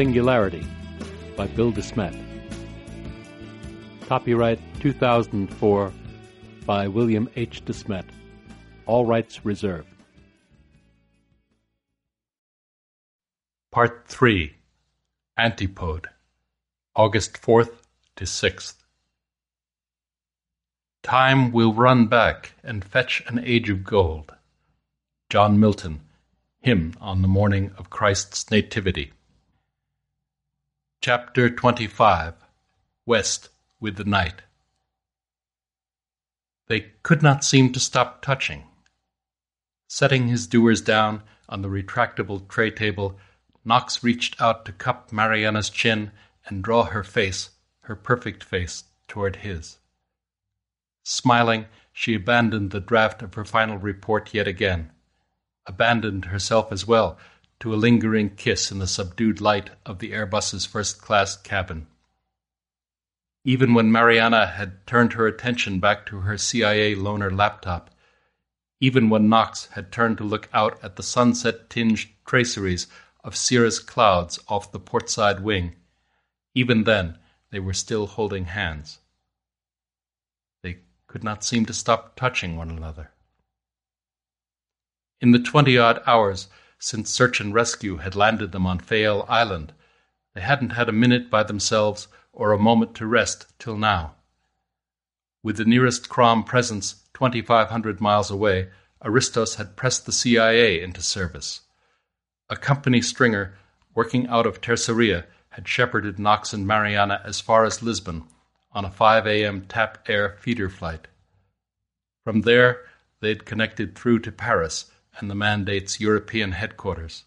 Singularity by Bill DeSmet. Copyright 2004 by William H. DeSmet. All rights reserved. Part 3 Antipode August 4th to 6th Time will run back and fetch an age of gold. John Milton, Hymn on the Morning of Christ's Nativity. Chapter 25 West with the Night They could not seem to stop touching. Setting his Dewar's down on the retractable tray table, Knox reached out to cup Mariana's chin and draw her face, her perfect face, toward his. Smiling, she abandoned the draft of her final report yet again, abandoned herself as well to a lingering kiss in the subdued light of the Airbus's first class cabin. Even when Mariana had turned her attention back to her CIA loaner laptop, even when Knox had turned to look out at the sunset tinged traceries of cirrus clouds off the portside wing, even then they were still holding hands. They could not seem to stop touching one another. In the twenty odd hours since search and rescue had landed them on Fayal Island. They hadn't had a minute by themselves or a moment to rest till now. With the nearest Crom presence 2,500 miles away, Aristos had pressed the CIA into service. A company stringer working out of Terceira had shepherded Knox and Mariana as far as Lisbon on a 5 a.m. TAP Air feeder flight. From there, they'd connected through to Paris and the mandate's European headquarters.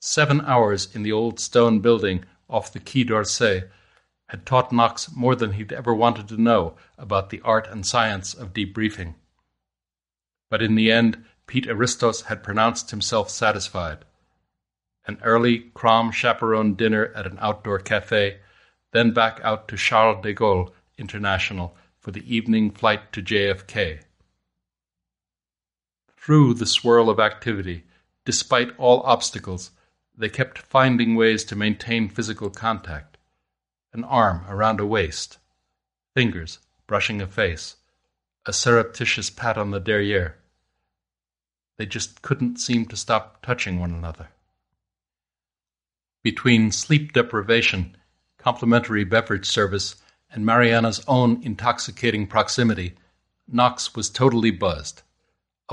Seven hours in the old stone building off the Quai d'Orsay had taught Knox more than he'd ever wanted to know about the art and science of debriefing. But in the end, Pete Aristos had pronounced himself satisfied. An early Crom chaperone dinner at an outdoor cafe, then back out to Charles de Gaulle International for the evening flight to JFK. Through the swirl of activity, despite all obstacles, they kept finding ways to maintain physical contact. An arm around a waist, fingers brushing a face, a surreptitious pat on the derriere. They just couldn't seem to stop touching one another. Between sleep deprivation, complimentary beverage service, and Mariana's own intoxicating proximity, Knox was totally buzzed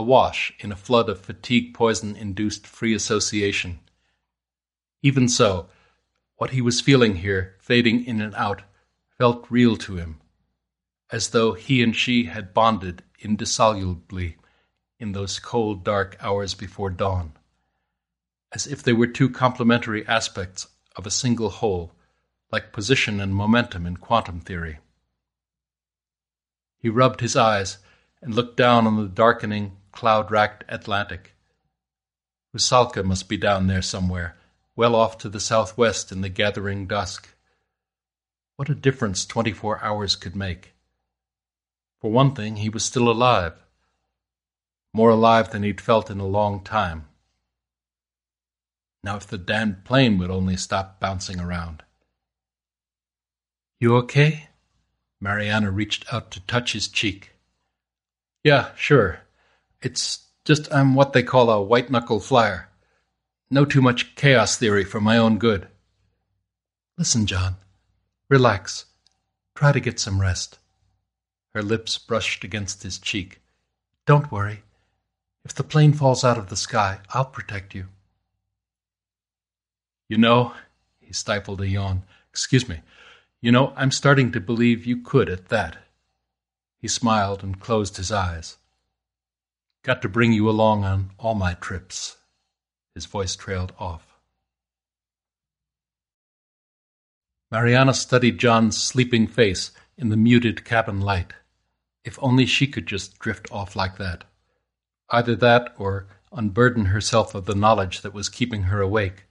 awash in a flood of fatigue poison induced free association. Even so, what he was feeling here, fading in and out, felt real to him, as though he and she had bonded indissolubly in those cold, dark hours before dawn, as if they were two complementary aspects of a single whole, like position and momentum in quantum theory. He rubbed his eyes and looked down on the darkening, cloud racked Atlantic. Rusalka must be down there somewhere, well off to the southwest in the gathering dusk. What a difference twenty four hours could make. For one thing, he was still alive. More alive than he'd felt in a long time. Now, if the damned plane would only stop bouncing around. You okay? Mariana reached out to touch his cheek. Yeah, sure. It's just I'm what they call a white knuckle flyer. No too much chaos theory for my own good. Listen, John. Relax. Try to get some rest. Her lips brushed against his cheek. Don't worry. If the plane falls out of the sky, I'll protect you. You know, he stifled a yawn. Excuse me. You know, I'm starting to believe you could at that. He smiled and closed his eyes. Got to bring you along on all my trips. His voice trailed off. Mariana studied John's sleeping face in the muted cabin light. If only she could just drift off like that. Either that or unburden herself of the knowledge that was keeping her awake.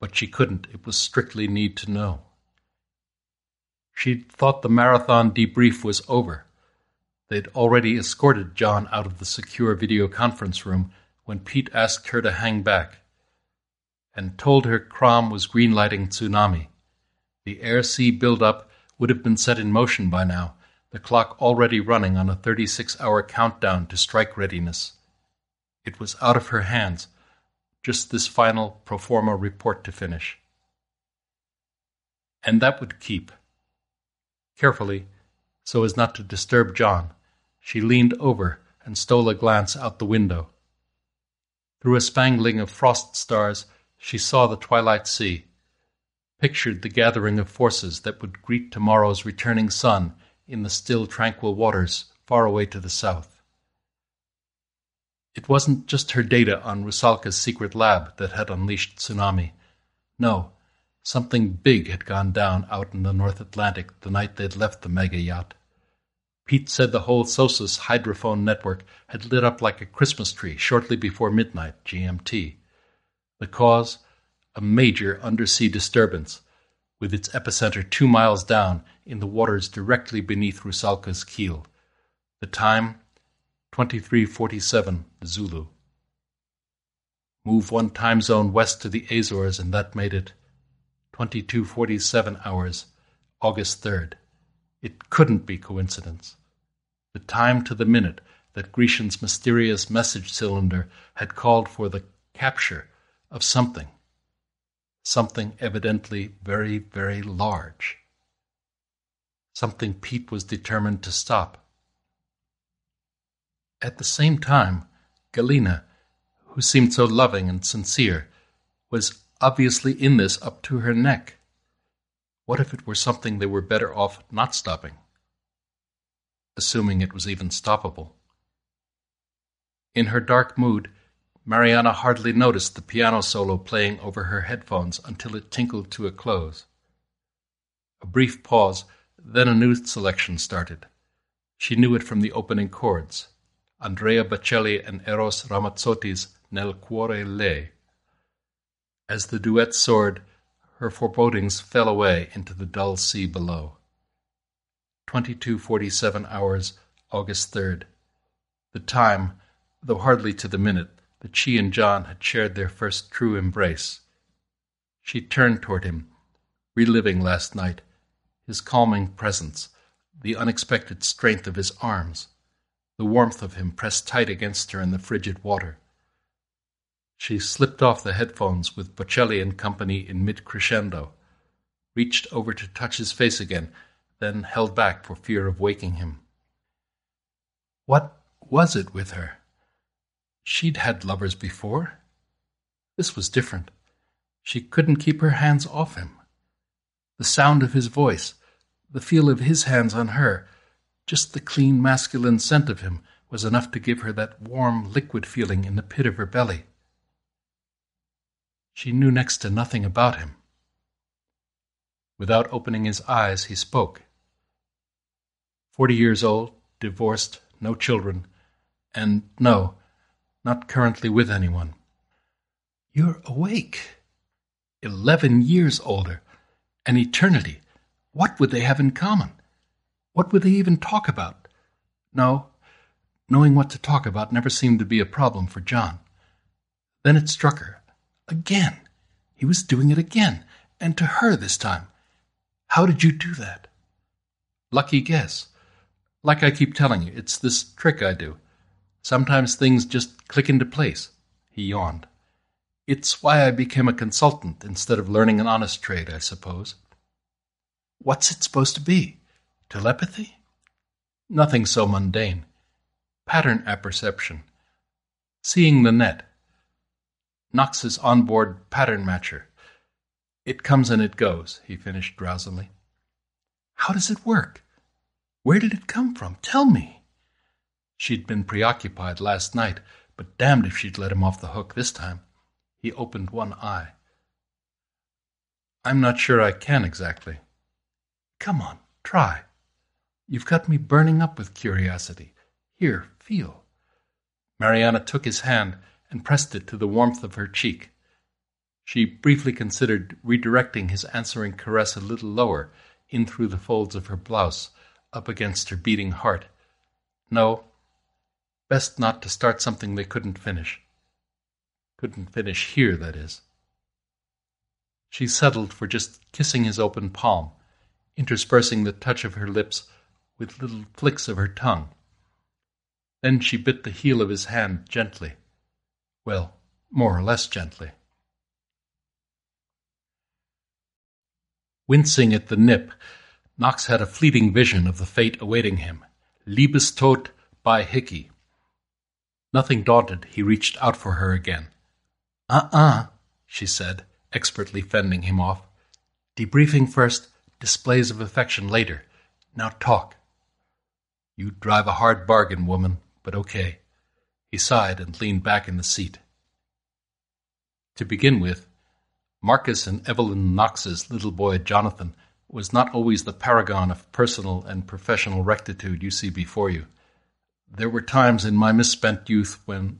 But she couldn't. It was strictly need to know. She'd thought the marathon debrief was over. They'd already escorted John out of the secure video conference room when Pete asked her to hang back and told her Crom was greenlighting tsunami. The air-sea build-up would have been set in motion by now, the clock already running on a 36-hour countdown to strike readiness. It was out of her hands, just this final pro forma report to finish. And that would keep. Carefully, so as not to disturb John, she leaned over and stole a glance out the window. Through a spangling of frost stars, she saw the twilight sea, pictured the gathering of forces that would greet tomorrow's returning sun in the still tranquil waters far away to the south. It wasn't just her data on Rusalka's secret lab that had unleashed tsunami. No, something big had gone down out in the North Atlantic the night they'd left the mega yacht. Pete said the whole SOSUS hydrophone network had lit up like a Christmas tree shortly before midnight GMT. The cause? A major undersea disturbance, with its epicenter two miles down in the waters directly beneath Rusalka's keel. The time? 2347 Zulu. Move one time zone west to the Azores, and that made it 2247 hours, August 3rd. It couldn't be coincidence. The time to the minute that Grecian's mysterious message cylinder had called for the capture of something. Something evidently very, very large. Something Pete was determined to stop. At the same time, Galina, who seemed so loving and sincere, was obviously in this up to her neck. What if it were something they were better off not stopping? Assuming it was even stoppable. In her dark mood, Mariana hardly noticed the piano solo playing over her headphones until it tinkled to a close. A brief pause, then a new selection started. She knew it from the opening chords Andrea Bocelli and Eros Ramazzotti's Nel cuore lei. As the duet soared, her forebodings fell away into the dull sea below. 2247 hours, August 3rd. The time, though hardly to the minute, that she and John had shared their first true embrace. She turned toward him, reliving last night, his calming presence, the unexpected strength of his arms, the warmth of him pressed tight against her in the frigid water. She slipped off the headphones with Bocelli and company in mid crescendo, reached over to touch his face again, then held back for fear of waking him. What was it with her? She'd had lovers before. This was different. She couldn't keep her hands off him. The sound of his voice, the feel of his hands on her, just the clean masculine scent of him was enough to give her that warm liquid feeling in the pit of her belly. She knew next to nothing about him. Without opening his eyes, he spoke. Forty years old, divorced, no children, and no, not currently with anyone. You're awake. Eleven years older. An eternity. What would they have in common? What would they even talk about? No, knowing what to talk about never seemed to be a problem for John. Then it struck her. Again. He was doing it again, and to her this time. How did you do that? Lucky guess. Like I keep telling you, it's this trick I do. Sometimes things just click into place. He yawned. It's why I became a consultant instead of learning an honest trade, I suppose. What's it supposed to be? Telepathy? Nothing so mundane. Pattern apperception. Seeing the net. Knox's onboard pattern matcher. It comes and it goes, he finished drowsily. How does it work? Where did it come from? Tell me. She'd been preoccupied last night, but damned if she'd let him off the hook this time. He opened one eye. I'm not sure I can exactly. Come on, try. You've got me burning up with curiosity. Here, feel. Mariana took his hand and pressed it to the warmth of her cheek. She briefly considered redirecting his answering caress a little lower, in through the folds of her blouse, up against her beating heart. No, best not to start something they couldn't finish. Couldn't finish here, that is. She settled for just kissing his open palm, interspersing the touch of her lips with little flicks of her tongue. Then she bit the heel of his hand gently. Well, more or less gently. Wincing at the nip, Knox had a fleeting vision of the fate awaiting him. Liebestod by Hickey. Nothing daunted, he reached out for her again. Uh-uh, she said, expertly fending him off. Debriefing first, displays of affection later. Now talk. You drive a hard bargain, woman, but okay. He sighed and leaned back in the seat. To begin with, Marcus and Evelyn Knox's little boy Jonathan was not always the paragon of personal and professional rectitude you see before you. There were times in my misspent youth when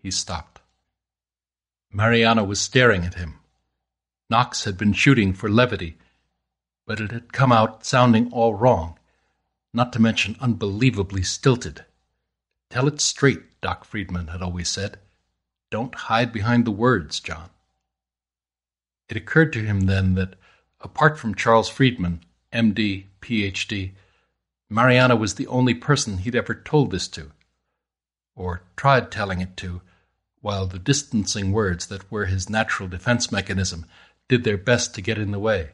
he stopped. Mariana was staring at him. Knox had been shooting for levity, but it had come out sounding all wrong, not to mention unbelievably stilted. Tell it straight, Doc Friedman had always said. Don't hide behind the words, John. It occurred to him then that, apart from Charles Friedman, MD, PhD, Mariana was the only person he'd ever told this to, or tried telling it to, while the distancing words that were his natural defense mechanism did their best to get in the way.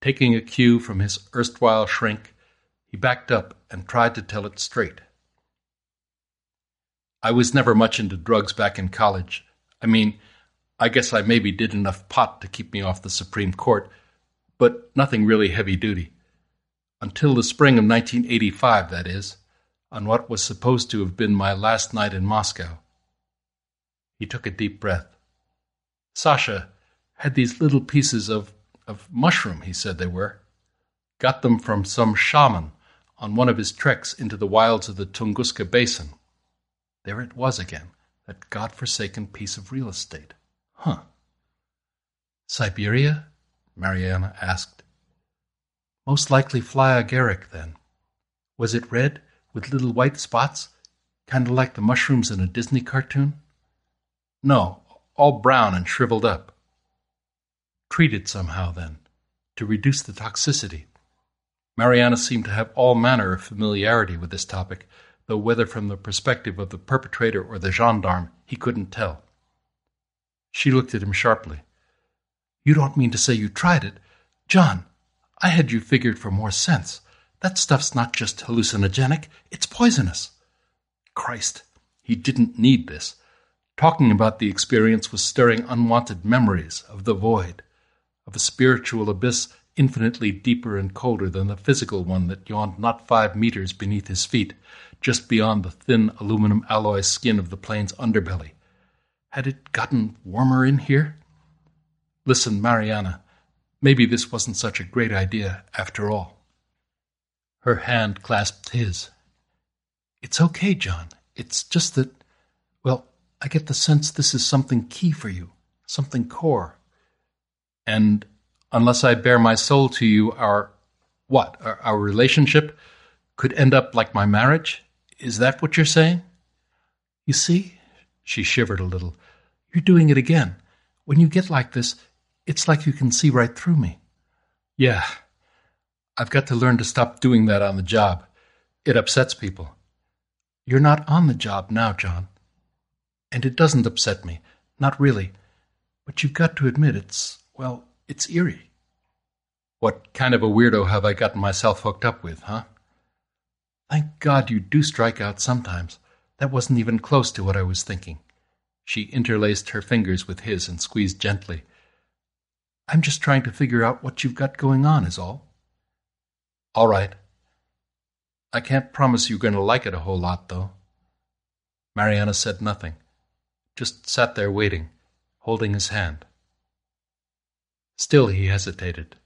Taking a cue from his erstwhile shrink, he backed up and tried to tell it straight. I was never much into drugs back in college. I mean, I guess I maybe did enough pot to keep me off the Supreme Court, but nothing really heavy duty. Until the spring of 1985, that is, on what was supposed to have been my last night in Moscow. He took a deep breath. Sasha had these little pieces of, of mushroom, he said they were. Got them from some shaman on one of his treks into the wilds of the Tunguska Basin. There it was again, that god-forsaken piece of real estate. Huh. Siberia? Mariana asked. Most likely fly agaric, then. Was it red, with little white spots, kind of like the mushrooms in a Disney cartoon? No, all brown and shriveled up. Treated somehow, then, to reduce the toxicity. Mariana seemed to have all manner of familiarity with this topic, though whether from the perspective of the perpetrator or the gendarme, he couldn't tell. She looked at him sharply. You don't mean to say you tried it? John, I had you figured for more sense. That stuff's not just hallucinogenic, it's poisonous. Christ, he didn't need this. Talking about the experience was stirring unwanted memories of the void, of a spiritual abyss infinitely deeper and colder than the physical one that yawned not five meters beneath his feet, just beyond the thin aluminum alloy skin of the plane's underbelly. Had it gotten warmer in here? Listen, Mariana, maybe this wasn't such a great idea after all. Her hand clasped his. It's okay, John. It's just that, well, I get the sense this is something key for you, something core. And unless I bare my soul to you, our what? Our, our relationship could end up like my marriage? Is that what you're saying? You see, she shivered a little. You're doing it again. When you get like this, it's like you can see right through me. Yeah, I've got to learn to stop doing that on the job. It upsets people. You're not on the job now, John. And it doesn't upset me. Not really. But you've got to admit it's, well, it's eerie. What kind of a weirdo have I gotten myself hooked up with, huh? Thank God you do strike out sometimes. That wasn't even close to what I was thinking. She interlaced her fingers with his and squeezed gently. I'm just trying to figure out what you've got going on, is all. All right. I can't promise you're going to like it a whole lot, though. Mariana said nothing, just sat there waiting, holding his hand. Still he hesitated.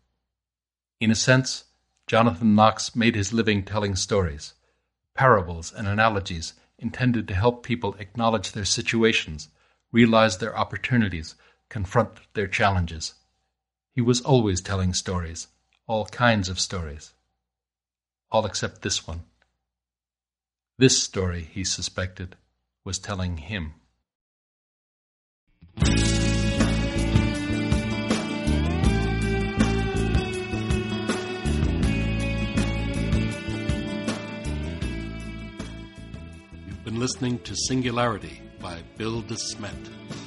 In a sense, Jonathan Knox made his living telling stories, parables and analogies intended to help people acknowledge their situations, realize their opportunities, confront their challenges. He was always telling stories, all kinds of stories. All except this one. This story, he suspected, was telling him. Listening to Singularity by Bill DeSmet.